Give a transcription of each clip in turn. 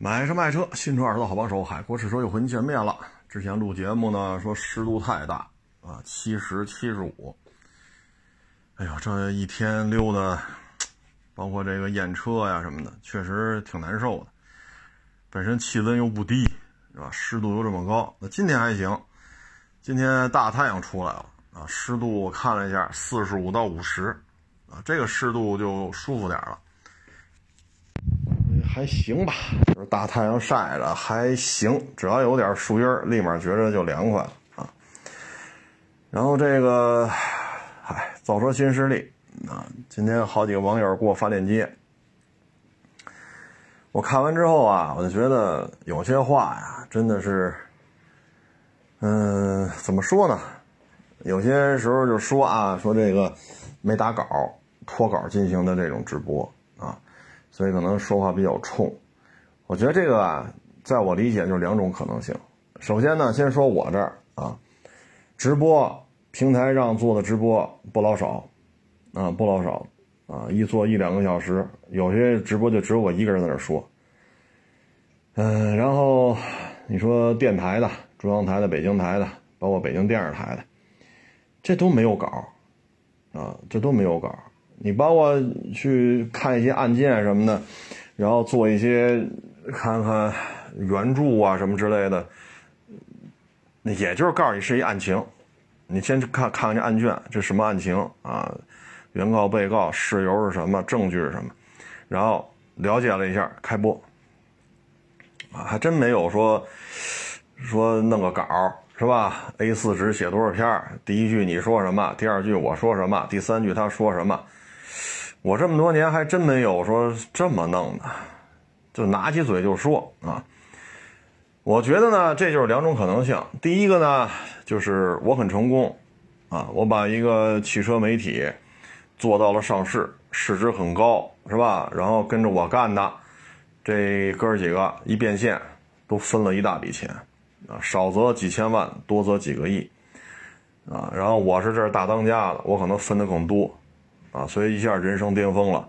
买车卖车，新车二手好帮手，海阔试车又和您见面了。之前录节目呢，说湿度太大啊，七十七十五。哎呦，这一天溜的，包括这个验车呀什么的，确实挺难受的。本身气温又不低，是吧？湿度又这么高，那今天还行，今天大太阳出来了啊，湿度我看了一下，四十五到五十啊，这个湿度就舒服点了。还行吧，就是大太阳晒着还行，只要有点树荫，立马觉着就凉快了啊。然后这个，嗨，造车新势力啊，今天好几个网友给我发链接，我看完之后啊，我就觉得有些话呀，真的是，嗯，怎么说呢？有些时候就说啊，说这个没打稿、脱稿进行的这种直播。所以可能说话比较冲，我觉得这个啊，在我理解就是两种可能性。首先呢，先说我这儿啊，直播平台上做的直播不老少，啊不老少，啊一做一两个小时，有些直播就只有我一个人在那说。嗯，然后你说电台的、中央台的、北京台的，包括北京电视台的，这都没有稿，啊这都没有稿。你包括去看一些案件什么的，然后做一些看看原著啊什么之类的，也就是告诉你是一案情，你先看看看这案卷，这什么案情啊？原告、被告、事由是什么？证据是什么？然后了解了一下，开播啊，还真没有说说弄个稿是吧？A4 纸写多少篇？第一句你说什么？第二句我说什么？第三句他说什么？我这么多年还真没有说这么弄的，就拿起嘴就说啊。我觉得呢，这就是两种可能性。第一个呢，就是我很成功，啊，我把一个汽车媒体做到了上市，市值很高，是吧？然后跟着我干的这哥几个一变现，都分了一大笔钱，啊，少则几千万，多则几个亿，啊，然后我是这儿大当家的，我可能分的更多。啊，所以一下人生巅峰了，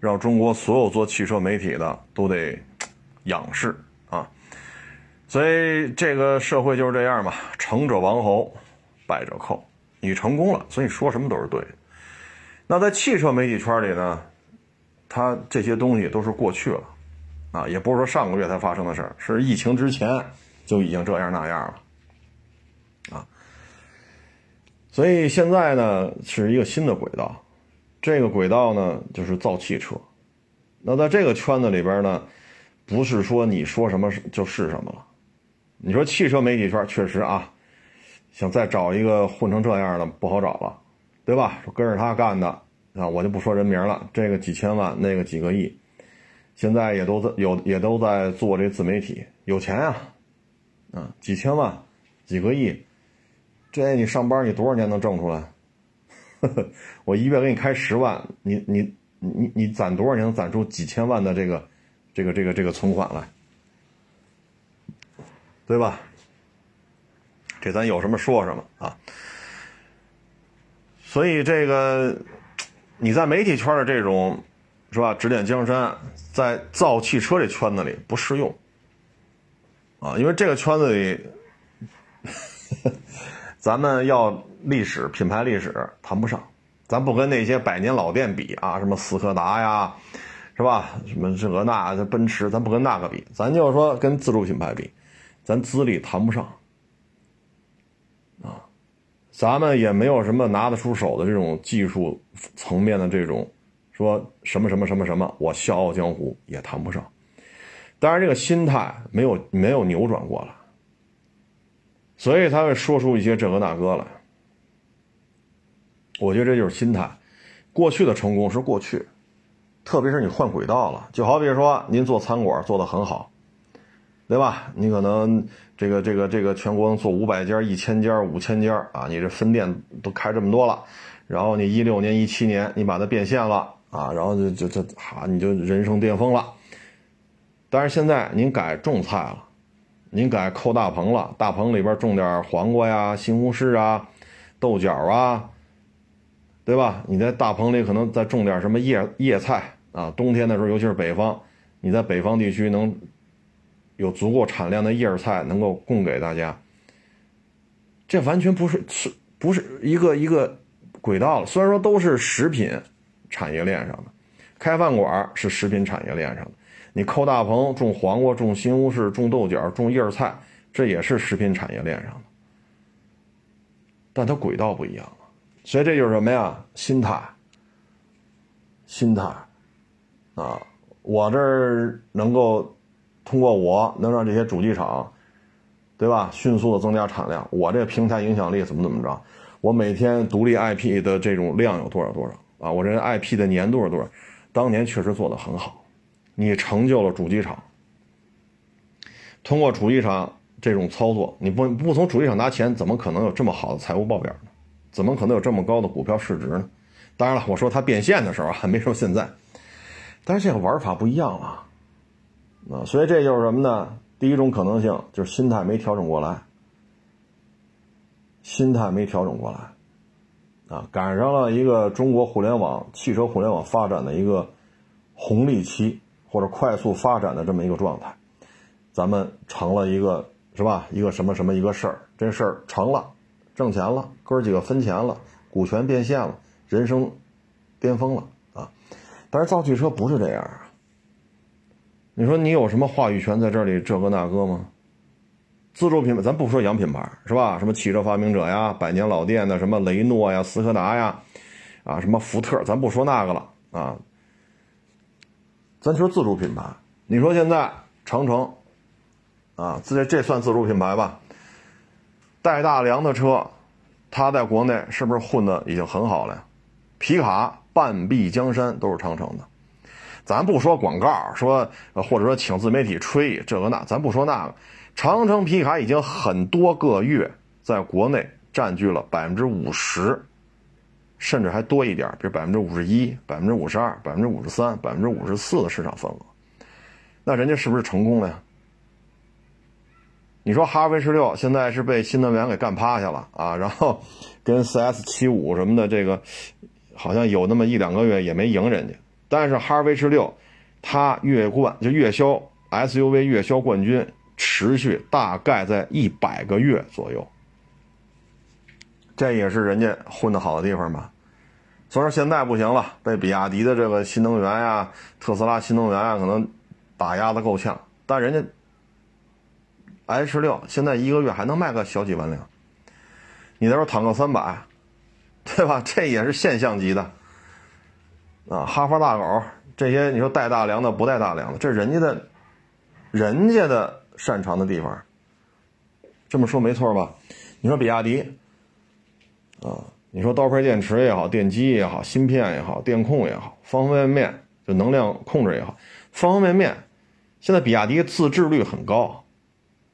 让中国所有做汽车媒体的都得仰视啊！所以这个社会就是这样嘛，成者王侯，败者寇。你成功了，所以说什么都是对的。那在汽车媒体圈里呢，它这些东西都是过去了啊，也不是说上个月才发生的事儿，是疫情之前就已经这样那样了啊。所以现在呢，是一个新的轨道。这个轨道呢，就是造汽车。那在这个圈子里边呢，不是说你说什么就是什么了。你说汽车媒体圈确实啊，想再找一个混成这样的不好找了，对吧？跟着他干的啊，我就不说人名了。这个几千万，那个几个亿，现在也都在有，也都在做这自媒体，有钱啊，啊，几千万，几个亿，这你上班你多少年能挣出来？我一月给你开十万，你你你你攒多少年能攒出几千万的这个这个这个这个存款来，对吧？这咱有什么说什么啊。所以这个你在媒体圈的这种是吧？指点江山，在造汽车这圈子里不适用啊，因为这个圈子里。咱们要历史品牌历史谈不上，咱不跟那些百年老店比啊，什么斯柯达呀，是吧？什么这个那奔驰，咱不跟那个比，咱就是说跟自主品牌比，咱资历谈不上啊，咱们也没有什么拿得出手的这种技术层面的这种，说什么什么什么什么，我笑傲江湖也谈不上，当然这个心态没有没有扭转过来。所以他会说出一些这个那个来，我觉得这就是心态。过去的成功是过去，特别是你换轨道了，就好比说您做餐馆做得很好，对吧？你可能这个这个这个全国能做五百家、一千家、五千家啊，你这分店都开这么多了，然后你一六年、一七年你把它变现了啊，然后就就就哈，你就人生巅峰了。但是现在您改种菜了。您改扣大棚了，大棚里边种点黄瓜呀、西红柿啊、豆角啊，对吧？你在大棚里可能再种点什么叶叶菜啊。冬天的时候，尤其是北方，你在北方地区能有足够产量的叶菜能够供给大家，这完全不是是不是一个一个轨道了。虽然说都是食品产业链上的，开饭馆是食品产业链上的，你扣大棚种黄瓜、种西红柿、种豆角、种叶菜，这也是食品产业链上的，但它轨道不一样了。所以这就是什么呀？心态，心态啊！我这儿能够。通过我能让这些主机厂，对吧？迅速的增加产量，我这平台影响力怎么怎么着？我每天独立 IP 的这种量有多少多少啊？我这 IP 的年度是多少？当年确实做得很好，你成就了主机厂。通过主机厂这种操作，你不不从主机厂拿钱，怎么可能有这么好的财务报表呢？怎么可能有这么高的股票市值呢？当然了，我说它变现的时候还没说现在，但是这个玩法不一样了。啊，所以这就是什么呢？第一种可能性就是心态没调整过来，心态没调整过来，啊，赶上了一个中国互联网、汽车互联网发展的一个红利期或者快速发展的这么一个状态，咱们成了一个是吧？一个什么什么一个事儿，这事儿成了，挣钱了，哥几个分钱了，股权变现了，人生巅峰了啊！但是造汽车不是这样啊。你说你有什么话语权在这里？这个那个吗？自主品牌，咱不说洋品牌，是吧？什么汽车发明者呀，百年老店的什么雷诺呀、斯柯达呀，啊，什么福特，咱不说那个了啊。咱说自主品牌，你说现在长城，啊，这这算自主品牌吧？带大梁的车，它在国内是不是混的已经很好了呀？皮卡半壁江山都是长城的。咱不说广告，说或者说请自媒体吹这个那，咱不说那个。长城皮卡已经很多个月在国内占据了百分之五十，甚至还多一点，比如百分之五十一、百分之五十二、百分之五十三、百分之五十四的市场份额。那人家是不是成功了呀？你说哈弗 H 六现在是被新能源给干趴下了啊，然后跟 CS 七五什么的这个，好像有那么一两个月也没赢人家。但是哈弗 H 六，它月冠就月销 SUV 月销冠军，持续大概在一百个月左右。这也是人家混得好的地方吧？所以说现在不行了，被比亚迪的这个新能源呀、特斯拉新能源啊，可能打压的够呛。但人家 H 六现在一个月还能卖个小几万辆，你再说坦克三百，对吧？这也是现象级的。啊，哈佛大狗这些，你说带大梁的不带大梁的，这人家的，人家的擅长的地方，这么说没错吧？你说比亚迪，啊，你说刀片电池也好，电机也好，芯片也好，电控也好，方方面面就能量控制也好，方方面面，现在比亚迪自制率很高。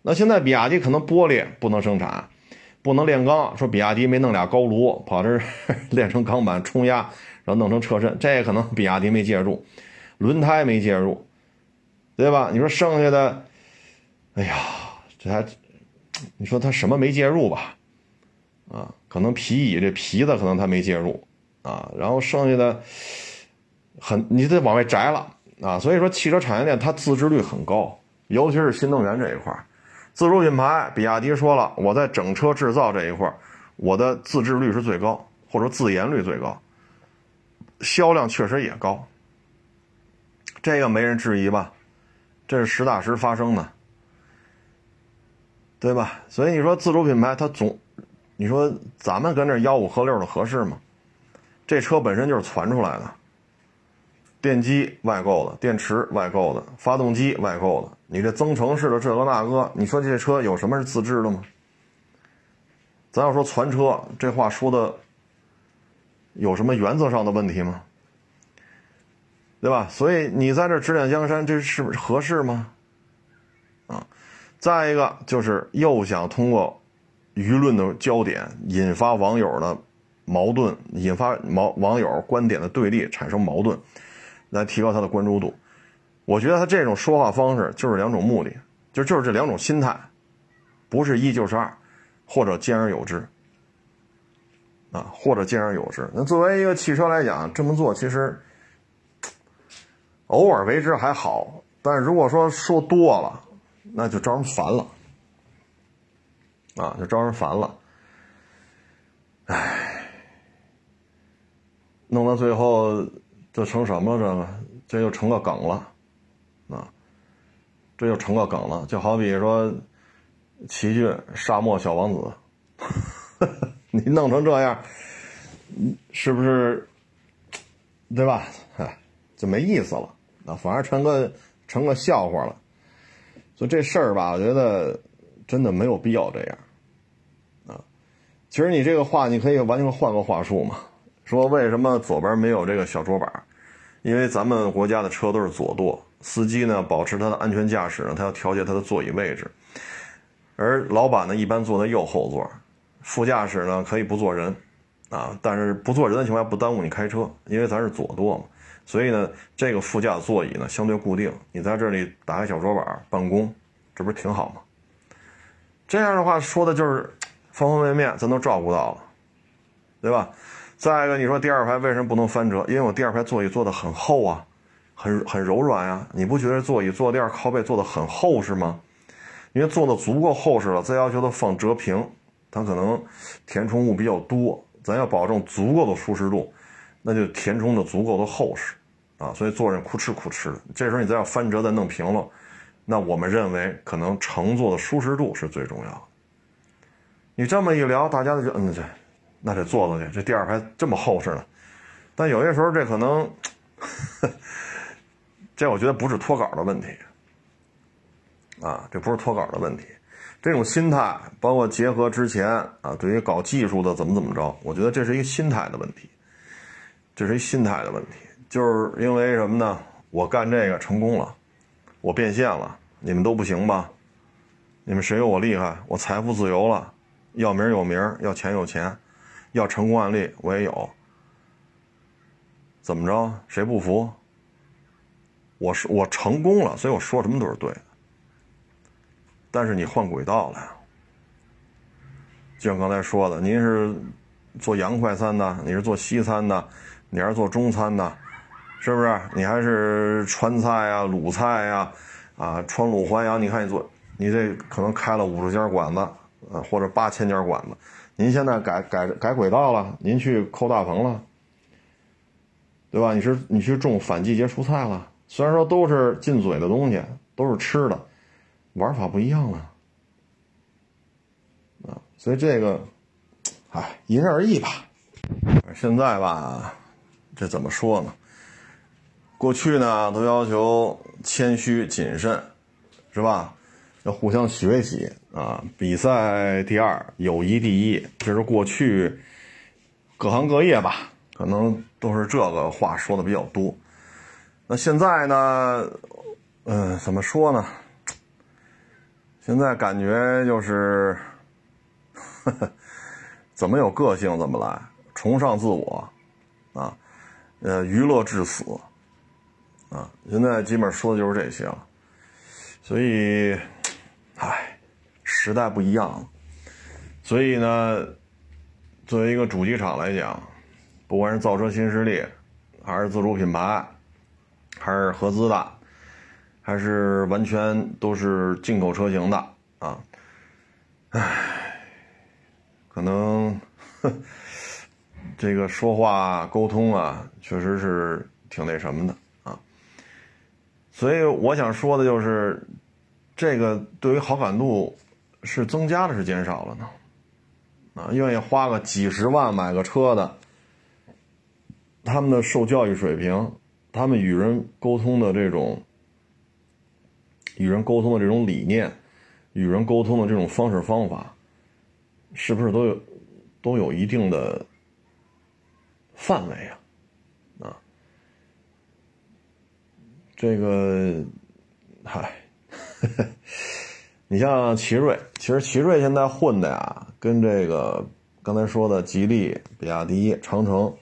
那现在比亚迪可能玻璃不能生产，不能炼钢，说比亚迪没弄俩高炉，跑这 炼成钢板冲压。然后弄成车身，这可能比亚迪没介入，轮胎没介入，对吧？你说剩下的，哎呀，这还，你说他什么没介入吧？啊，可能皮椅这皮子可能他没介入啊，然后剩下的很，你得往外摘了啊。所以说，汽车产业链它自制率很高，尤其是新能源这一块自主品牌比亚迪说了，我在整车制造这一块我的自制率是最高，或者说自研率最高。销量确实也高，这个没人质疑吧？这是实打实发生的，对吧？所以你说自主品牌它总，你说咱们跟这吆五喝六的合适吗？这车本身就是传出来的，电机外购的，电池外购的，发动机外购的，你这增程式的这个那个，你说这车有什么是自制的吗？咱要说传车，这话说的。有什么原则上的问题吗？对吧？所以你在这指点江山，这是合适吗？啊，再一个就是又想通过舆论的焦点引发网友的矛盾，引发网网友观点的对立，产生矛盾，来提高他的关注度。我觉得他这种说话方式就是两种目的，就就是这两种心态，不是一就是二，或者兼而有之。啊，或者兼而有之。那作为一个汽车来讲，这么做其实偶尔为之还好，但如果说说多了，那就招人烦了，啊，就招人烦了。唉，弄到最后，这成什么了？这个，这就成个梗了，啊，这就成个梗了。就好比说，奇骏沙漠小王子，你弄成这样，是不是？对吧？哎，就没意思了，啊，反而成个成个笑话了。所以这事儿吧，我觉得真的没有必要这样。啊其实你这个话，你可以完全换个话术嘛，说为什么左边没有这个小桌板？因为咱们国家的车都是左舵，司机呢保持他的安全驾驶呢，他要调节他的座椅位置，而老板呢一般坐在右后座，副驾驶呢可以不坐人，啊，但是不坐人的情况下不耽误你开车，因为咱是左舵嘛，所以呢这个副驾座椅呢相对固定，你在这里打开小桌板办公，这不是挺好吗？这样的话说的就是。方方面面咱都照顾到了，对吧？再一个，你说第二排为什么不能翻折？因为我第二排座椅做的很厚啊，很很柔软呀。你不觉得座椅坐垫靠背做的很厚实吗？因为做的足够厚实了，再要求它放折平，它可能填充物比较多，咱要保证足够的舒适度，那就填充的足够的厚实啊。所以坐着哭哧哭哧的。这时候你再要翻折再弄平了，那我们认为可能乘坐的舒适度是最重要的。你这么一聊，大家就嗯这，那得坐坐去。这第二排这么厚实呢，但有些时候这可能，这我觉得不是脱稿的问题，啊，这不是脱稿的问题。这种心态，包括结合之前啊，对于搞技术的怎么怎么着，我觉得这是一个心态的问题，这是一心态的问题。就是因为什么呢？我干这个成功了，我变现了，你们都不行吧？你们谁有我厉害？我财富自由了。要名有名，要钱有钱，要成功案例我也有。怎么着？谁不服？我是我成功了，所以我说什么都是对的。但是你换轨道了，就像刚才说的，您是做洋快餐的，你是做西餐的，你还是做中餐的，是不是？你还是川菜呀、鲁菜呀，啊，川鲁淮扬，你看你做，你这可能开了五十家馆子。呃，或者八千家馆子，您现在改改改轨道了，您去扣大棚了，对吧？你是你去种反季节蔬菜了，虽然说都是进嘴的东西，都是吃的，玩法不一样了，啊，所以这个，哎，因人而异吧。现在吧，这怎么说呢？过去呢，都要求谦虚谨慎，是吧？要互相学习啊！比赛第二，友谊第一，这是过去各行各业吧，可能都是这个话说的比较多。那现在呢？嗯，怎么说呢？现在感觉就是，怎么有个性怎么来，崇尚自我啊，呃，娱乐至死啊！现在基本说的就是这些了，所以。唉，时代不一样了，所以呢，作为一个主机厂来讲，不管是造车新势力，还是自主品牌，还是合资的，还是完全都是进口车型的啊，唉，可能 这个说话沟通啊，确实是挺那什么的，所以我想说的就是。这个对于好感度是增加了是减少了呢？啊，愿意花个几十万买个车的，他们的受教育水平，他们与人沟通的这种，与人沟通的这种理念，与人沟通的这种方式方法，是不是都有都有一定的范围啊？这个，嗨。你像奇瑞，其实奇瑞现在混的呀，跟这个刚才说的吉利、比亚迪、长城，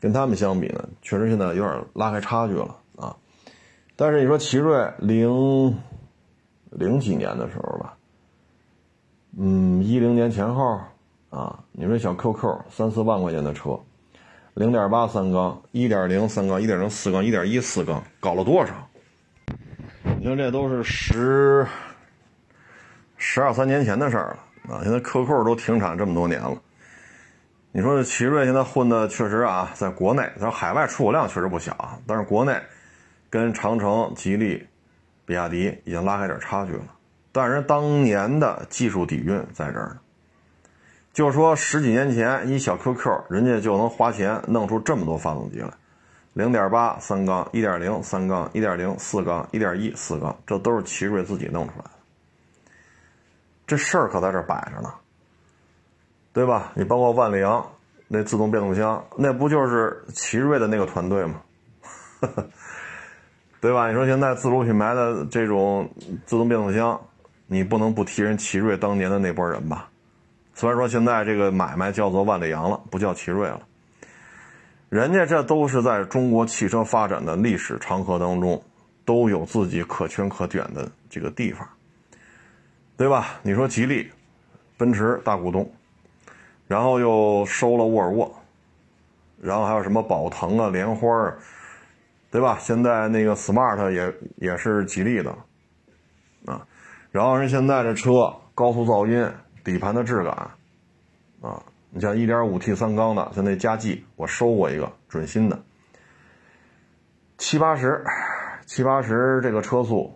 跟他们相比呢，确实现在有点拉开差距了啊。但是你说奇瑞零零几年的时候吧，嗯，一零年前后啊，你说小 QQ 三四万块钱的车，零点八三缸、一点零三缸、一点零四缸、一点一四缸，搞了多少？你说这都是十十二三年前的事儿了啊！现在克扣都停产这么多年了。你说这奇瑞现在混的确实啊，在国内，咱海外出口量确实不小，但是国内跟长城、吉利、比亚迪已经拉开点差距了。但是当年的技术底蕴在这儿呢。就说十几年前一小 QQ，人家就能花钱弄出这么多发动机来，零点八三缸、一点零三缸、一点零四缸、一点一四缸，这都是奇瑞自己弄出来的。这事儿可在这摆着呢，对吧？你包括万里扬那自动变速箱，那不就是奇瑞的那个团队吗？对吧？你说现在自主品牌的这种自动变速箱，你不能不提人奇瑞当年的那波人吧？虽然说现在这个买卖叫做万里扬了，不叫奇瑞了，人家这都是在中国汽车发展的历史长河当中，都有自己可圈可点的这个地方。对吧？你说吉利、奔驰大股东，然后又收了沃尔沃，然后还有什么宝腾啊、莲花儿，对吧？现在那个 smart 也也是吉利的，啊，然后人现在这车高速噪音、底盘的质感，啊，你像 1.5T 三缸的，像那佳绩，我收过一个准新的，七八十，七八十这个车速。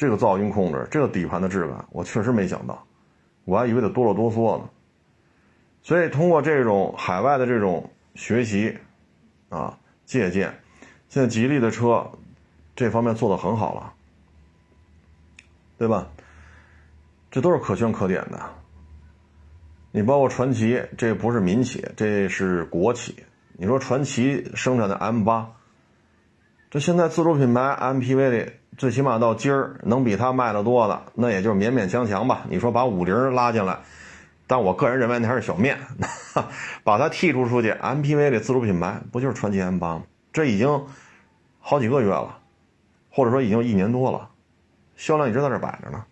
这个噪音控制，这个底盘的质感，我确实没想到，我还以为得哆啰哆嗦呢。所以通过这种海外的这种学习，啊，借鉴，现在吉利的车这方面做的很好了，对吧？这都是可圈可点的。你包括传祺，这不是民企，这是国企。你说传祺生产的 M 八，这现在自主品牌 MPV 的。最起码到今儿能比它卖的多的，那也就勉勉强强吧。你说把五菱拉进来，但我个人认为那还是小面，把它剔除出去。MPV 的自主品牌不就是传祺 M 八吗？这已经好几个月了，或者说已经一年多了，销量一直在这摆着呢。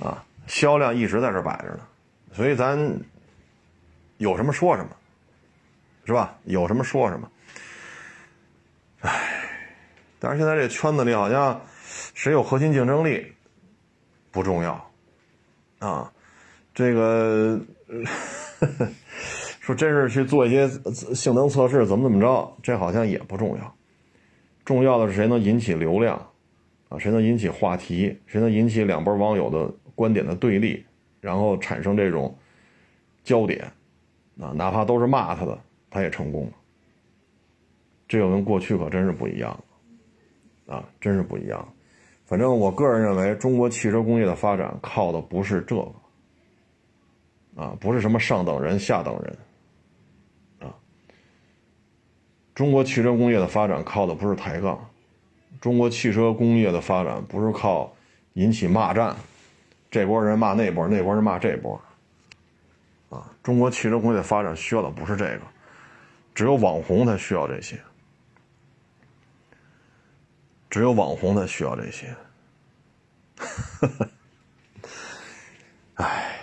啊，销量一直在这摆着呢，所以咱有什么说什么，是吧？有什么说什么。唉。但是现在这圈子里好像谁有核心竞争力不重要啊，这个 说真是去做一些性能测试怎么怎么着，这好像也不重要，重要的是谁能引起流量啊，谁能引起话题，谁能引起两波网友的观点的对立，然后产生这种焦点啊，哪怕都是骂他的，他也成功了，这个跟过去可真是不一样。啊，真是不一样。反正我个人认为，中国汽车工业的发展靠的不是这个，啊，不是什么上等人、下等人，啊，中国汽车工业的发展靠的不是抬杠，中国汽车工业的发展不是靠引起骂战，这波人骂那波，那波人骂这波，啊，中国汽车工业的发展需要的不是这个，只有网红才需要这些。只有网红才需要这些，唉，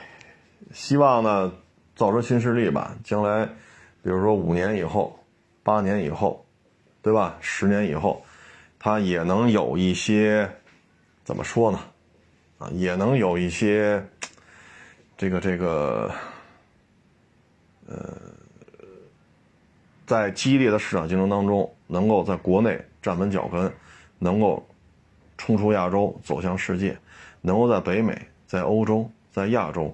希望呢造出新势力吧。将来，比如说五年以后、八年以后，对吧？十年以后，它也能有一些怎么说呢？啊，也能有一些这个这个，呃，在激烈的市场竞争当中，能够在国内站稳脚跟。能够冲出亚洲，走向世界，能够在北美、在欧洲、在亚洲，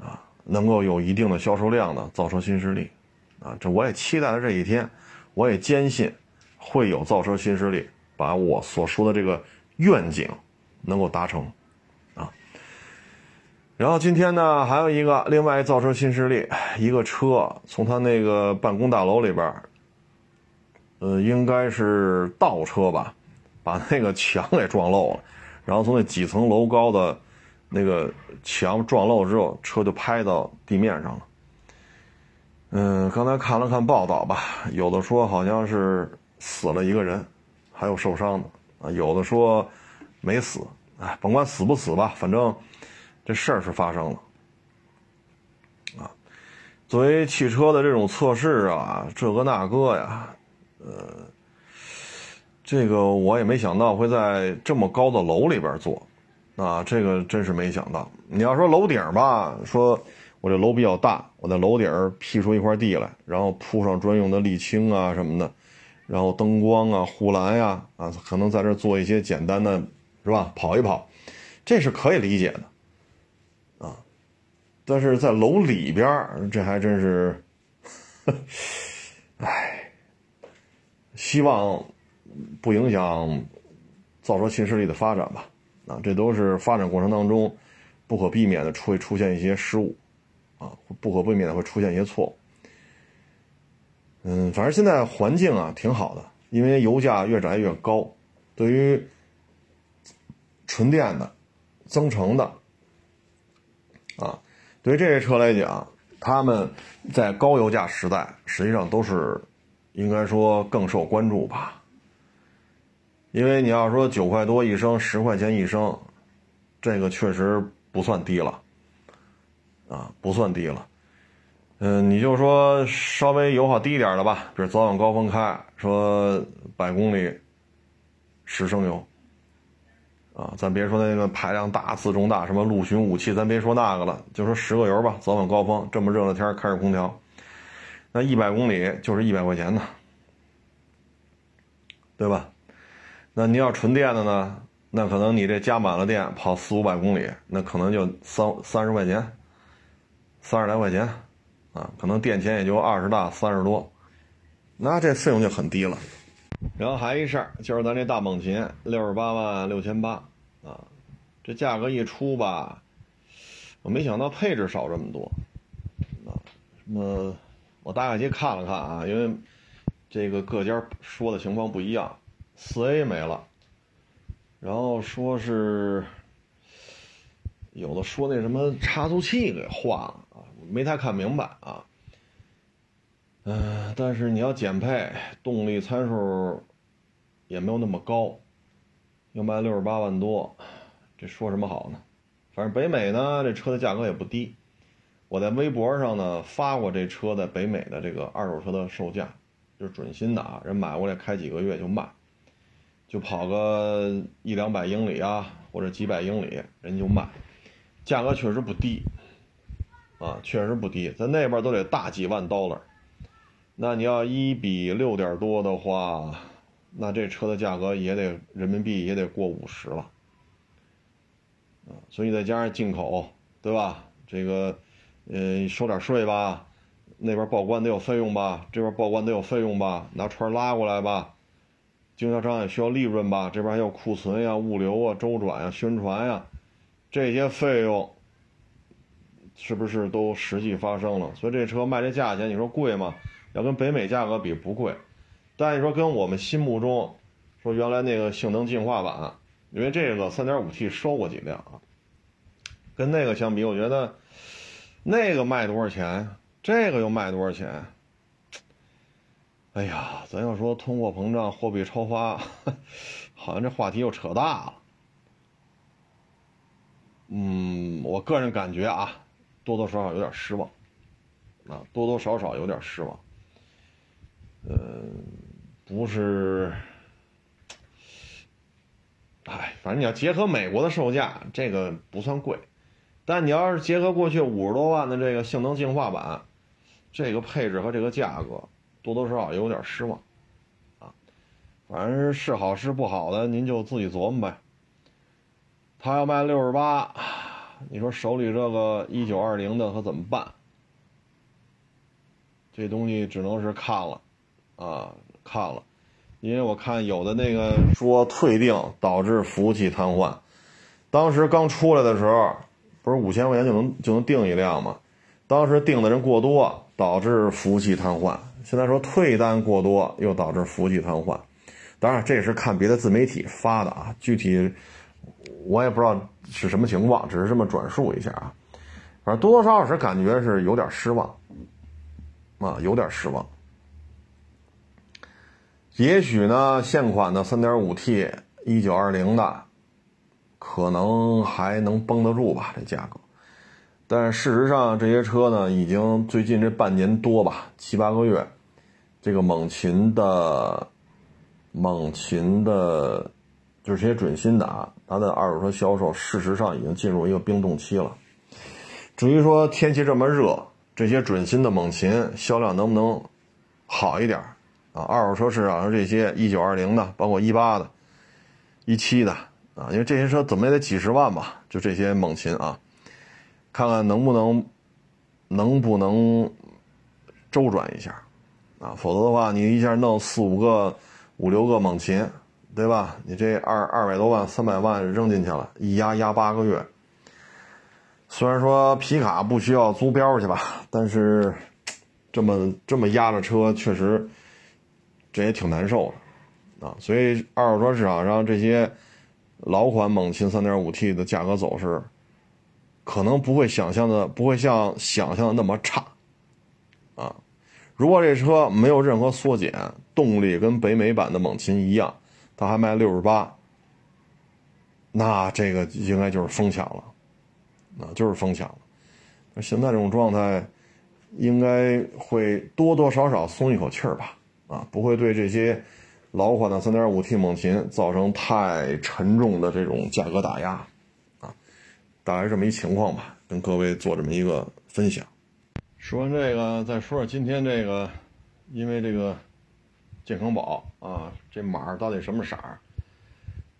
啊，能够有一定的销售量的，造车新势力，啊，这我也期待着这一天，我也坚信会有造车新势力把我所说的这个愿景能够达成，啊。然后今天呢，还有一个另外一造车新势力，一个车从他那个办公大楼里边。呃，应该是倒车吧，把那个墙给撞漏了，然后从那几层楼高的那个墙撞漏之后，车就拍到地面上了。嗯，刚才看了看报道吧，有的说好像是死了一个人，还有受伤的啊，有的说没死，哎，甭管死不死吧，反正这事儿是发生了。啊，作为汽车的这种测试啊，这个那个呀。呃，这个我也没想到会在这么高的楼里边做，啊，这个真是没想到。你要说楼顶吧，说我这楼比较大，我在楼顶辟出一块地来，然后铺上专用的沥青啊什么的，然后灯光啊、护栏呀，啊，可能在这做一些简单的，是吧？跑一跑，这是可以理解的，啊。但是在楼里边，这还真是，唉，希望不影响造车新势力的发展吧。啊，这都是发展过程当中不可避免的会出现一些失误，啊，不可避免的会出现一些错误。嗯，反正现在环境啊挺好的，因为油价越涨越高，对于纯电的、增程的，啊，对于这些车来讲，他们在高油价时代，实际上都是应该说更受关注吧。因为你要说九块多一升，十块钱一升，这个确实不算低了，啊，不算低了。嗯，你就说稍微油耗低一点的吧，比如早晚高峰开，说百公里十升油，啊，咱别说那个排量大、自重大，什么陆巡武器，咱别说那个了，就说十个油吧，早晚高峰这么热的天开着空调，那一百公里就是一百块钱呢，对吧？那你要纯电的呢？那可能你这加满了电跑四五百公里，那可能就三三十块钱，三十来块钱，啊，可能电钱也就二十大三十多，那这费用就很低了。然后还一事儿，就是咱这大猛禽六十八万六千八，啊，这价格一出吧，我没想到配置少这么多，啊，什么？我大概去看了看啊，因为这个各家说的情况不一样。四 A 没了，然后说是有的说那什么差速器给换了啊，没太看明白啊。嗯，但是你要减配，动力参数也没有那么高，要卖六十八万多，这说什么好呢？反正北美呢，这车的价格也不低。我在微博上呢发过这车在北美的这个二手车的售价，就是准新的啊，人买过来开几个月就卖。就跑个一两百英里啊，或者几百英里，人就卖，价格确实不低，啊，确实不低，在那边都得大几万 dollar，那你要一比六点多的话，那这车的价格也得人民币也得过五十了，啊，所以再加上进口，对吧？这个，呃，收点税吧，那边报关得有费用吧，这边报关得有费用吧，拿船拉过来吧。经销商也需要利润吧？这边还有库存呀、物流啊、周转呀、宣传呀，这些费用是不是都实际发生了？所以这车卖这价钱，你说贵吗？要跟北美价格比不贵，但你说跟我们心目中说原来那个性能进化版，因为这个 3.5T 收过几辆啊，跟那个相比，我觉得那个卖多少钱，这个又卖多少钱？哎呀，咱要说通货膨胀、货币超发，好像这话题又扯大了。嗯，我个人感觉啊，多多少少有点失望，啊，多多少少有点失望。呃，不是，哎，反正你要结合美国的售价，这个不算贵，但你要是结合过去五十多万的这个性能进化版，这个配置和这个价格。多多少少有点失望，啊，反正是好是不好的，您就自己琢磨呗。他要卖六十八，你说手里这个一九二零的可怎么办？这东西只能是看了，啊，看了，因为我看有的那个说退订导致服务器瘫痪，当时刚出来的时候，不是五千块钱就能就能订一辆吗？当时订的人过多，导致服务器瘫痪。现在说退单过多，又导致服务器瘫痪。当然，这也是看别的自媒体发的啊，具体我也不知道是什么情况，只是这么转述一下啊。反正多多少少是感觉是有点失望啊，有点失望。也许呢，现款的 3.5T 1920的可能还能绷得住吧，这价格。但事实上，这些车呢，已经最近这半年多吧，七八个月，这个猛禽的猛禽的就是这些准新的啊，它的二手车销售事实上已经进入一个冰冻期了。至于说天气这么热，这些准新的猛禽销量能不能好一点啊？二手车市场上这些一九二零的，包括一八的、一七的啊，因为这些车怎么也得几十万吧？就这些猛禽啊，看看能不能能不能周转一下啊？否则的话，你一下弄四五个、五六个猛禽。对吧？你这二二百多万、三百万扔进去了，一压压八个月。虽然说皮卡不需要租标去吧，但是这么这么压着车，确实这也挺难受的啊。所以二手车市场上这些老款猛禽 3.5T 的价格走势，可能不会想象的不会像想象的那么差啊。如果这车没有任何缩减，动力跟北美版的猛禽一样。它还卖六十八，那这个应该就是疯抢了，啊，就是疯抢了。那现在这种状态，应该会多多少少松一口气儿吧，啊，不会对这些老款的三点五 T 猛禽造成太沉重的这种价格打压，啊，大概这么一情况吧，跟各位做这么一个分享。说完这个，再说说今天这个，因为这个。健康宝啊，这码到底什么色儿？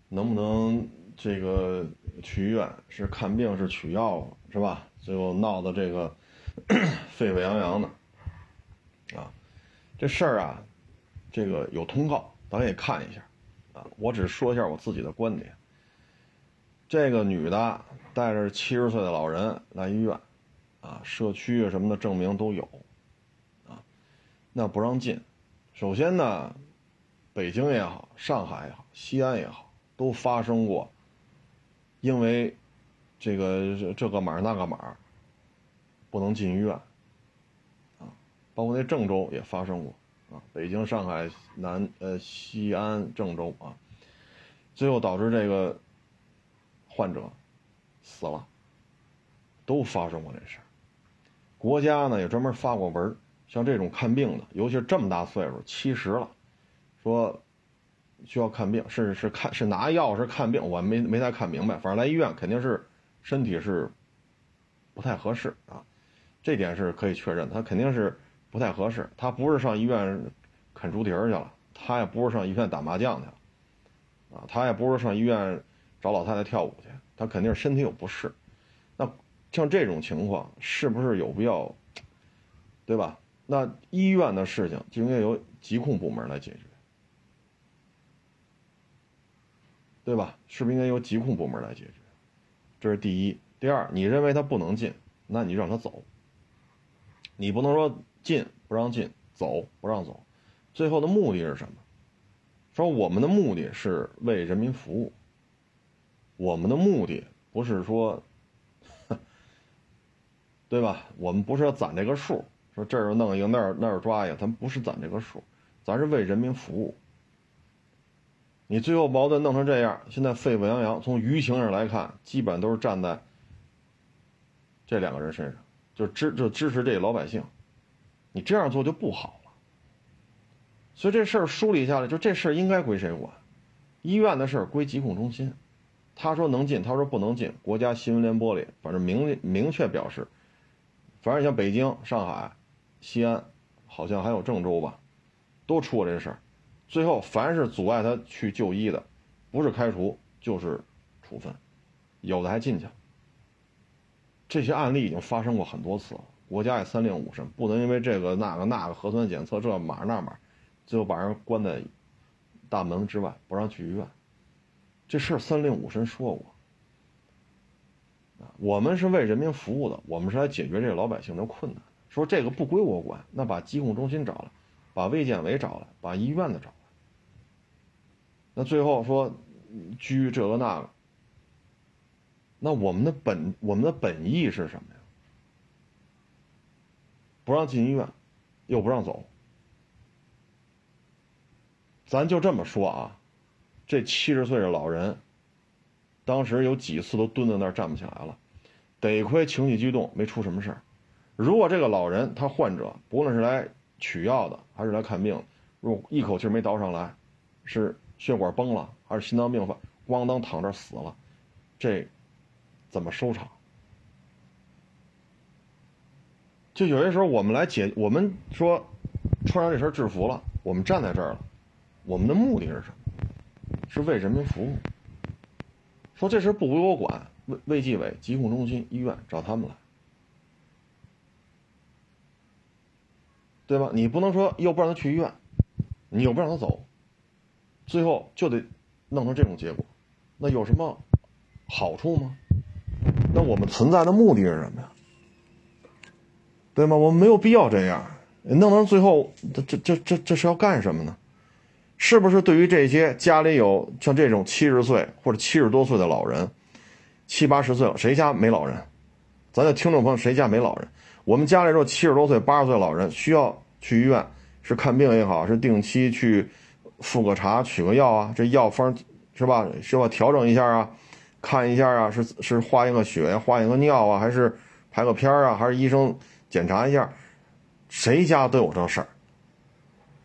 能不能这个去医院？是看病是取药是吧？最后闹得这个 沸沸扬扬的啊！这事儿啊，这个有通告，咱也看一下啊。我只说一下我自己的观点。这个女的带着七十岁的老人来医院啊，社区什么的证明都有啊，那不让进。首先呢，北京也好，上海也好，西安也好，都发生过，因为这个这个码那个码不能进医院啊，包括那郑州也发生过啊，北京、上海、南呃西安、郑州啊，最后导致这个患者死了，都发生过这事儿。国家呢也专门发过文。像这种看病的，尤其是这么大岁数，七十了，说需要看病，是是看是拿药是看病，我没没太看明白。反正来医院肯定是身体是不太合适啊，这点是可以确认，他肯定是不太合适。他不是上医院啃猪蹄儿去了，他也不是上医院打麻将去了，啊，他也不是上医院找老太太跳舞去，他肯定是身体有不适。那像这种情况，是不是有必要，对吧？那医院的事情就应该由疾控部门来解决，对吧？是不是应该由疾控部门来解决？这是第一。第二，你认为他不能进，那你让他走。你不能说进不让进，走不让走。最后的目的是什么？说我们的目的是为人民服务。我们的目的不是说，对吧？我们不是要攒这个数。说这儿又弄一个，那儿那儿抓一个，咱不是攒这个数，咱是为人民服务。你最后矛盾弄成这样，现在沸沸扬扬，从舆情上来看，基本都是站在这两个人身上，就支就支持这老百姓。你这样做就不好了。所以这事儿梳理下来，就这事儿应该归谁管？医院的事儿归疾控中心，他说能进，他说不能进。国家新闻联播里反正明明确表示，反正像北京、上海。西安，好像还有郑州吧，都出过这事儿。最后，凡是阻碍他去就医的，不是开除就是处分，有的还进去。这些案例已经发生过很多次了，国家也三令五申，不能因为这个那个那个核酸检测这码那码，最后把人关在大门之外，不让去医院。这事儿三令五申说过。我们是为人民服务的，我们是来解决这个老百姓的困难。说这个不归我管，那把疾控中心找来，把卫健委找来，把医院的找来。那最后说拘这个那个，那我们的本我们的本意是什么呀？不让进医院，又不让走。咱就这么说啊，这七十岁的老人，当时有几次都蹲在那儿站不起来了，得亏情绪激动，没出什么事儿。如果这个老人他患者不论是来取药的还是来看病，如果一口气没倒上来，是血管崩了还是心脏病发，咣当躺这死了，这怎么收场？就有些时候我们来解，我们说穿上这身制服了，我们站在这儿了，我们的目的是什么？是为人民服务。说这事不归我管，卫卫计委、疾控中心、医院找他们来，对吧？你不能说又不让他去医院，你又不让他走，最后就得弄成这种结果，那有什么好处吗？那我们存在的目的是什么呀？对吗？我们没有必要这样，弄到最后，这这这这这是要干什么呢？是不是对于这些家里有像这种七十岁或者七十多岁的老人，七八十岁了，谁家没老人？咱的听众朋友，谁家没老人？我们家里说七十多岁、八十岁老人需要去医院，是看病也好，是定期去复个查、取个药啊，这药方是吧？需要调整一下啊，看一下啊，是是化验个血、化验个尿啊，还是拍个片啊，还是医生？检查一下，谁家都有这事儿。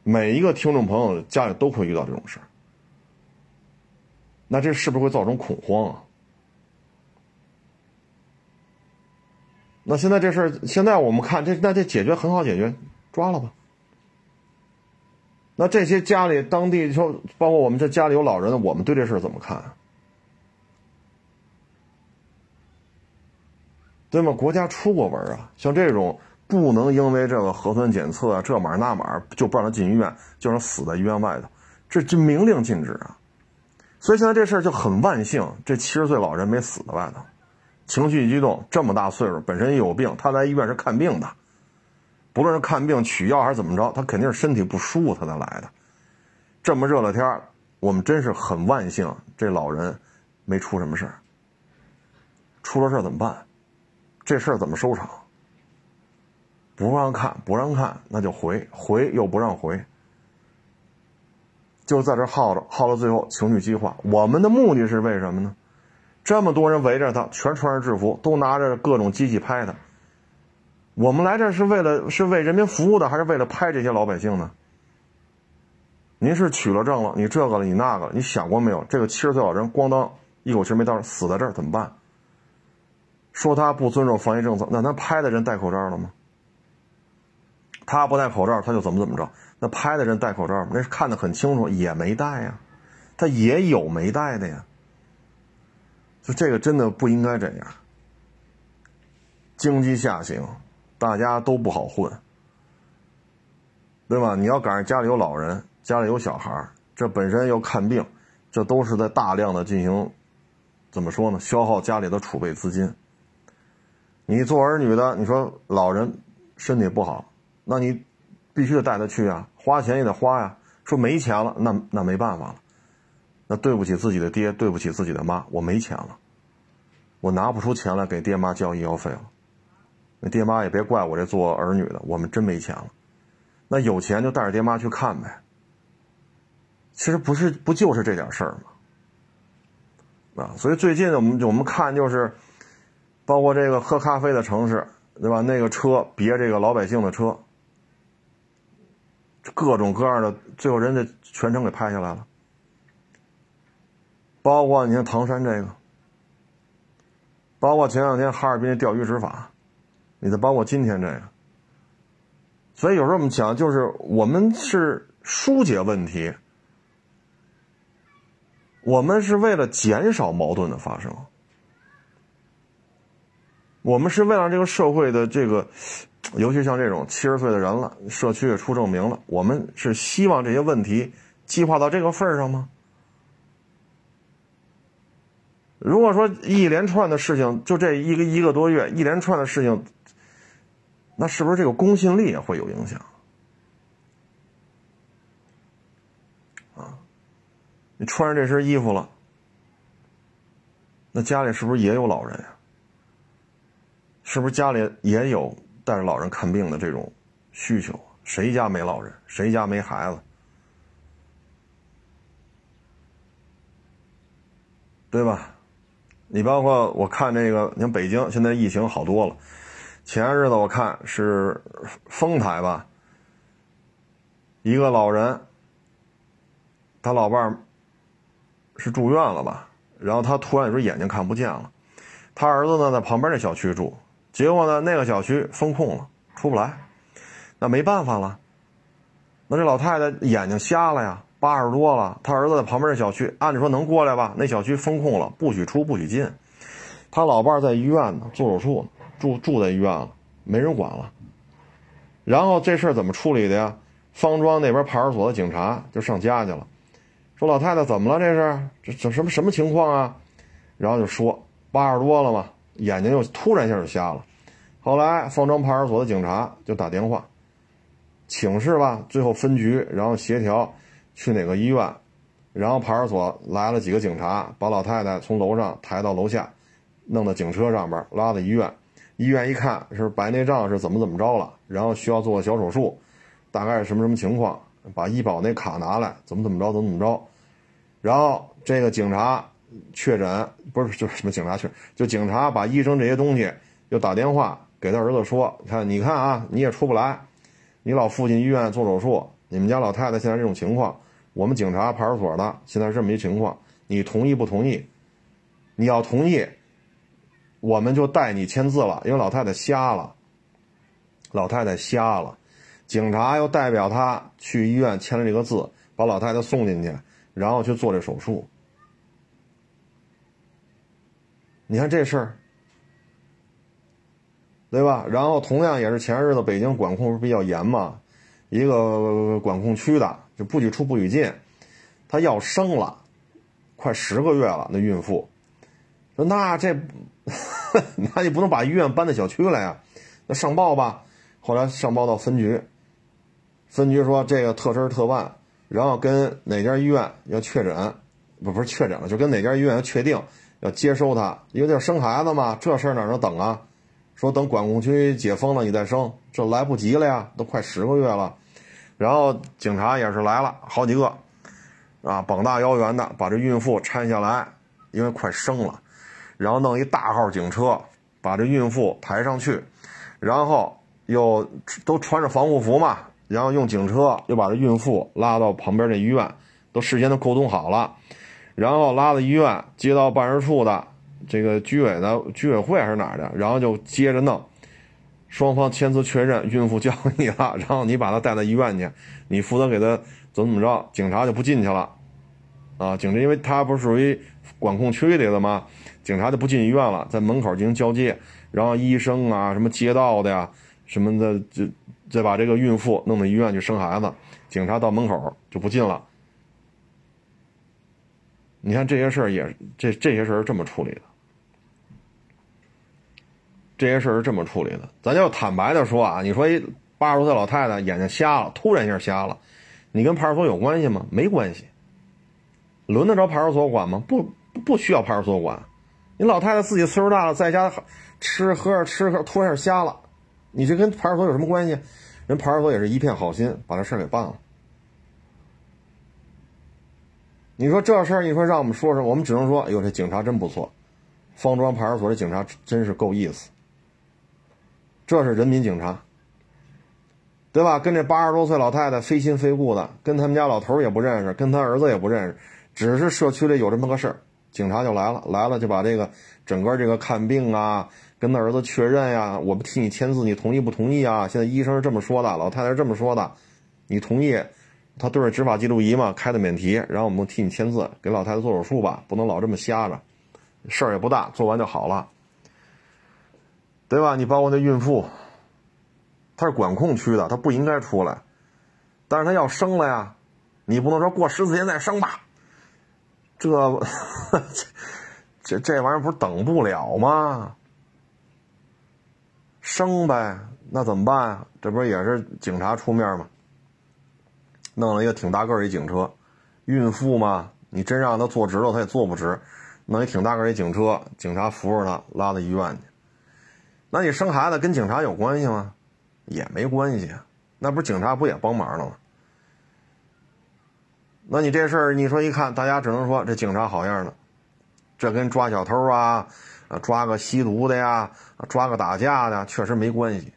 每一个听众朋友家里都会遇到这种事儿，那这是不是会造成恐慌啊？那现在这事儿，现在我们看这，那这解决很好解决，抓了吧。那这些家里当地说，包括我们这家里有老人的，我们对这事儿怎么看？对吗？国家出过文啊，像这种不能因为这个核酸检测啊，这码那码就不让他进医院，就让死在医院外头，这这明令禁止啊。所以现在这事儿就很万幸，这七十岁老人没死在外头，情绪一激动，这么大岁数，本身也有病，他来医院是看病的，不论是看病取药还是怎么着，他肯定是身体不舒服他才来的。这么热的天我们真是很万幸，这老人没出什么事儿。出了事儿怎么办？这事儿怎么收场？不让看，不让看，那就回回又不让回，就在这耗着，耗到最后情绪激化。我们的目的是为什么呢？这么多人围着他，全穿着制服，都拿着各种机器拍他。我们来这是为了是为人民服务的，还是为了拍这些老百姓呢？您是取了证了，你这个了，你那个了，你想过没有？这个七十岁老人咣当一口气没到，死在这儿怎么办？说他不遵守防疫政策，那他拍的人戴口罩了吗？他不戴口罩，他就怎么怎么着？那拍的人戴口罩，那是看得很清楚，也没戴呀，他也有没戴的呀。就这个真的不应该这样。经济下行，大家都不好混，对吧？你要赶上家里有老人，家里有小孩，这本身要看病，这都是在大量的进行，怎么说呢？消耗家里的储备资金。你做儿女的，你说老人身体不好，那你必须得带他去啊，花钱也得花呀。说没钱了，那那没办法了，那对不起自己的爹，对不起自己的妈，我没钱了，我拿不出钱来给爹妈交医药费了。那爹妈也别怪我这做儿女的，我们真没钱了。那有钱就带着爹妈去看呗。其实不是，不就是这点事儿吗？啊，所以最近我们我们看就是。包括这个喝咖啡的城市，对吧？那个车别这个老百姓的车，各种各样的，最后人家全程给拍下来了。包括你像唐山这个，包括前两天哈尔滨钓鱼执法，你再包括今天这个，所以有时候我们讲，就是我们是疏解问题，我们是为了减少矛盾的发生。我们是为了这个社会的这个，尤其像这种七十岁的人了，社区也出证明了，我们是希望这些问题激化到这个份儿上吗？如果说一连串的事情，就这一个一个多月，一连串的事情，那是不是这个公信力也会有影响？啊，你穿上这身衣服了，那家里是不是也有老人呀？是不是家里也有带着老人看病的这种需求？谁家没老人？谁家没孩子？对吧？你包括我看这个，你看北京现在疫情好多了。前日子我看是丰台吧，一个老人，他老伴儿是住院了吧？然后他突然说眼睛看不见了，他儿子呢在旁边那小区住，结果呢那个小区封控了，出不来，那没办法了，那这老太太眼睛瞎了呀，八十多了，他儿子在旁边那小区，按理说能过来吧？那小区封控了，不许出不许进，他老伴在医院呢，做手术，住住在医院了，没人管了。然后这事儿怎么处理的呀？方庄那边派出所的警察就上家去了，说老太太怎么了？这是这这什么什么情况啊？然后就说八十多了嘛，眼睛又突然一下就瞎了。后来方庄派出所的警察就打电话请示吧，最后分局然后协调去哪个医院，然后派出所来了几个警察，把老太太从楼上抬到楼下，弄到警车上边拉到医院。医院一看是白内障是怎么怎么着了，然后需要做个小手术，大概是什么什么情况，把医保那卡拿来，怎么怎么着怎么怎么着，然后这个警察确诊不是就是什么警察确就警察把医生这些东西又打电话给他儿子说，看你看啊你也出不来，你老父亲医院做手术，你们家老太太现在这种情况，我们警察派出所的现在这么一情况，你同意不同意？你要同意。我们就带你签字了，因为老太太瞎了。老太太瞎了，警察又代表他去医院签了这个字，把老太太送进去，然后去做这手术。你看这事儿，对吧？然后同样也是前日子北京管控比较严嘛，一个管控区的就不许出不许进，他要生了，快十个月了，那孕妇说那这。那你不能把医院搬到小区来呀？那上报吧。后来上报到分局，分局说这个特事特办，然后跟哪家医院要确诊，不不是确诊了，就跟哪家医院要确定要接收他，因为要生孩子嘛，这事儿哪能等啊？说等管控区解封了你再生，这来不及了呀，都快十个月了。然后警察也是来了好几个，啊，膀大腰圆的把这孕妇搀下来，因为快生了。然后弄一大号警车，把这孕妇抬上去，然后又都穿着防护服嘛，然后用警车又把这孕妇拉到旁边这医院，都事先都沟通好了，然后拉到医院，接到办事处的这个居委的居委会还是哪儿的，然后就接着弄，双方签字确认孕妇交给你了，然后你把她带到医院去，你负责给她怎么怎么着，警察就不进去了，啊，警察因为他不是属于管控区里的吗？警察就不进医院了，在门口进行交接，然后医生啊、什么街道的呀、什么的，就再把这个孕妇弄到医院去生孩子。警察到门口就不进了。你看这些事儿也这这些事儿是这么处理的，这些事儿是这么处理的。咱就坦白的说啊，你说一八十多岁老太太眼睛瞎了，突然一下瞎了，你跟派出所有关系吗？没关系。轮得着派出所管吗？不，不需要派出所管。你老太太自己岁数大了，在家吃喝着吃喝，突然瞎了，你这跟派出所有什么关系？人派出所也是一片好心，把这事儿给办了。你说这事儿，你说让我们说说，我们只能说，哎呦，这警察真不错，方庄派出所的警察真是够意思。这是人民警察，对吧？跟这八十多岁老太太非亲非故的，跟他们家老头也不认识，跟他儿子也不认识，只是社区里有这么个事儿。警察就来了，来了就把这个整个这个看病啊，跟他儿子确认呀，我们替你签字，你同意不同意啊？现在医生是这么说的，老太太是这么说的，你同意？他对着执法记录仪嘛，开的免提，然后我们替你签字，给老太太做手术吧，不能老这么瞎着，事儿也不大，做完就好了，对吧？你包括那孕妇，她是管控区的，她不应该出来，但是她要生了呀，你不能说过十四天再生吧。这这这玩意儿不是等不了吗？生呗，那怎么办呀？这不是也是警察出面吗？弄了一个挺大个儿一警车，孕妇嘛，你真让她坐直了，她也坐不直。弄一挺大个儿一警车，警察扶着她拉到医院去。那你生孩子跟警察有关系吗？也没关系，那不是警察不也帮忙了吗？那你这事儿，你说一看，大家只能说这警察好样的，这跟抓小偷啊，抓个吸毒的呀，抓个打架的，确实没关系，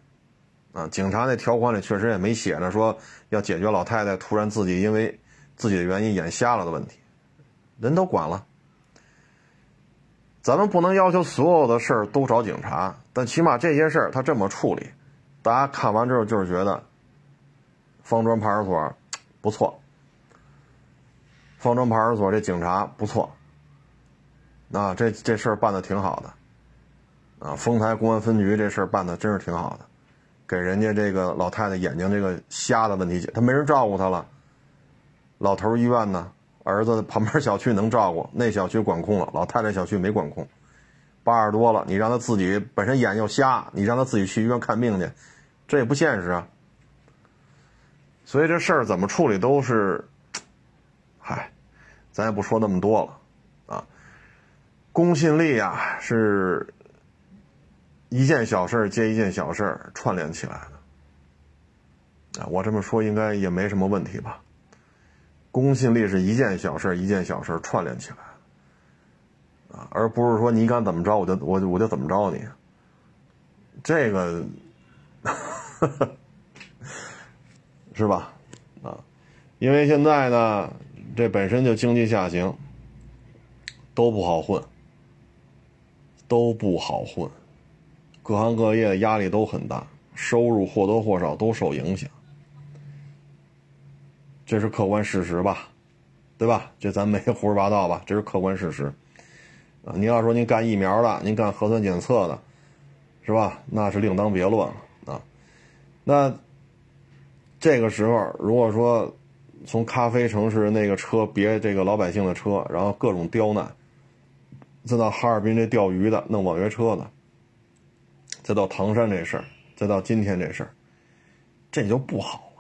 啊，警察那条款里确实也没写着说要解决老太太突然自己因为自己的原因眼瞎了的问题，人都管了，咱们不能要求所有的事儿都找警察，但起码这些事儿他这么处理，大家看完之后就是觉得方庄派出所不错，方庄派出所这警察不错，啊，这这事儿办的挺好的，啊，丰台公安分局这事儿办的真是挺好的，给人家这个老太太眼睛这个瞎的问题解，他没人照顾他了，老头医院呢？儿子旁边小区能照顾，那小区管控了，老太太小区没管控。八十多了，你让他自己本身眼又瞎，你让他自己去医院看病去，这也不现实啊。所以这事儿怎么处理都是，嗨，咱也不说那么多了啊。公信力啊，是一件小事接一件小事串联起来的啊。我这么说应该也没什么问题吧。公信力是一件小事一件小事串联起来啊，而不是说你敢怎么着我就我我就怎么着你。这个 是吧？啊，因为现在呢，这本身就经济下行，都不好混，都不好混，各行各业的压力都很大，收入或多或少都受影响。这是客观事实吧，对吧？这咱没胡说八道吧？这是客观事实，啊，你要说您干疫苗的，您干核酸检测的，是吧？那是另当别论了啊。那这个时候，如果说从咖啡城市那个车别这个老百姓的车，然后各种刁难，再到哈尔滨这钓鱼的弄网约车的，再到唐山这事儿，再到今天这事儿，这就不好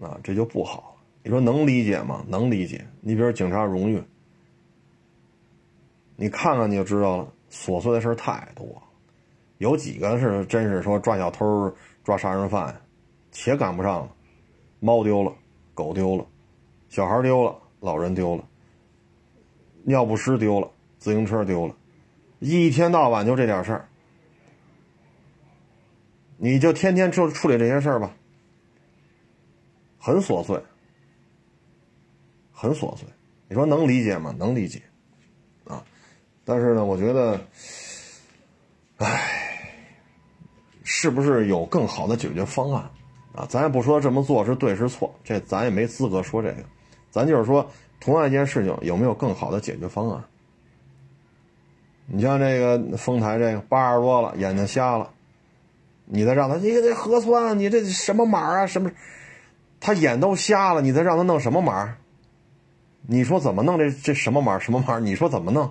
了。啊，这就不好了。你说能理解吗？能理解。你比如警察荣誉，你看看你就知道了。琐碎的事太多，有几个是真是说抓小偷、抓杀人犯，且赶不上了。猫丢了，狗丢了，小孩丢了，老人丢了，尿不湿丢了，自行车丢了，一天到晚就这点事儿，你就天天处处理这些事儿吧。很琐碎，很琐碎，你说能理解吗？能理解，啊，但是呢，我觉得，唉，是不是有更好的解决方案？啊，咱也不说这么做是对是错，这咱也没资格说这个，咱就是说，同样一件事情有没有更好的解决方案？你像这个丰台这个八十多了，眼睛瞎了，你再让他，你这核酸，你这什么码啊？什么？他眼都瞎了，你再让他弄什么码？你说怎么弄这这什么码什么码？你说怎么弄？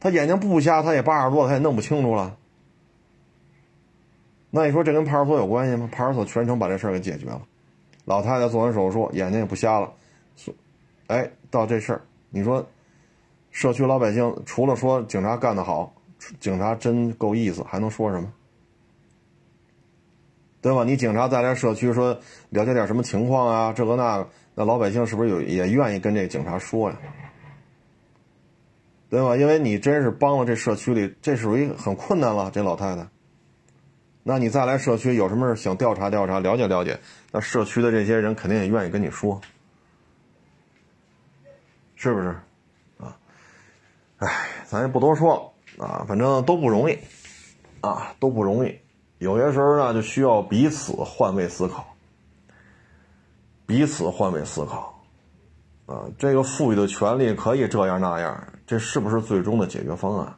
他眼睛不瞎，他也八十多，他也弄不清楚了。那你说这跟派出所有关系吗？派出所全程把这事儿给解决了，老太太做完手术，眼睛也不瞎了。哎，到这事儿，你说社区老百姓除了说警察干得好，警察真够意思，还能说什么？对吧？你警察在这社区说了解点什么情况啊？这个那个，那老百姓是不是有也愿意跟这警察说呀？对吧？因为你真是帮了这社区里，这属于很困难了。这老太太，那你再来社区有什么事想调查调查、了解了解，那社区的这些人肯定也愿意跟你说，是不是？啊，哎，咱也不多说了啊，反正都不容易啊，都不容易。有些时候呢，就需要彼此换位思考，彼此换位思考，啊，这个赋予的权利可以这样那样，这是不是最终的解决方案？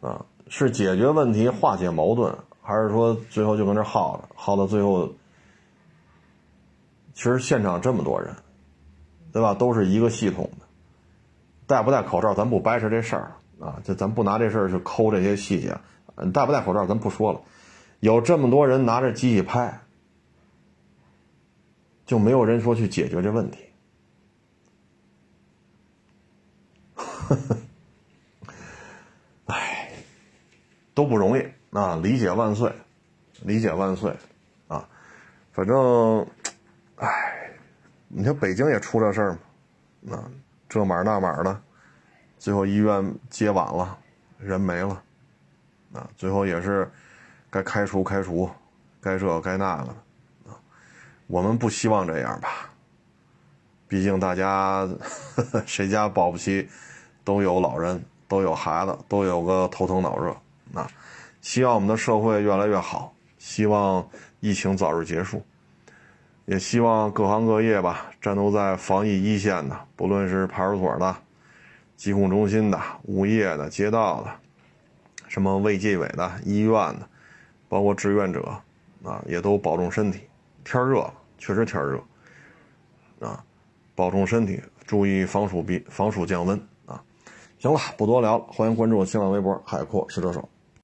啊，是解决问题、化解矛盾，还是说最后就跟这耗着，耗到最后，其实现场这么多人，对吧？都是一个系统的，戴不戴口罩，咱不掰扯这事儿啊，就咱不拿这事儿去抠这些细节。你戴不戴口罩，咱不说了。有这么多人拿着机器拍，就没有人说去解决这问题。哎，都不容易啊！理解万岁，理解万岁啊！反正，哎，你看北京也出这事儿嘛，啊，这码那码的，最后医院接晚了，人没了。啊，最后也是该开除开除，该这该那个啊。我们不希望这样吧，毕竟大家呵 呵谁家保不齐都有老人，都有孩子，都有个头疼脑热啊。希望我们的社会越来越好，希望疫情早日结束，也希望各行各业吧，战斗在防疫一线的，不论是派出所的、疾控中心的、物业的、街道的，什么卫计委的、医院的，包括志愿者啊，也都保重身体。天热了，确实天热啊，保重身体，注意防暑避防暑降温啊。行了，不多聊了，欢迎关注我新浪微博海阔试车手。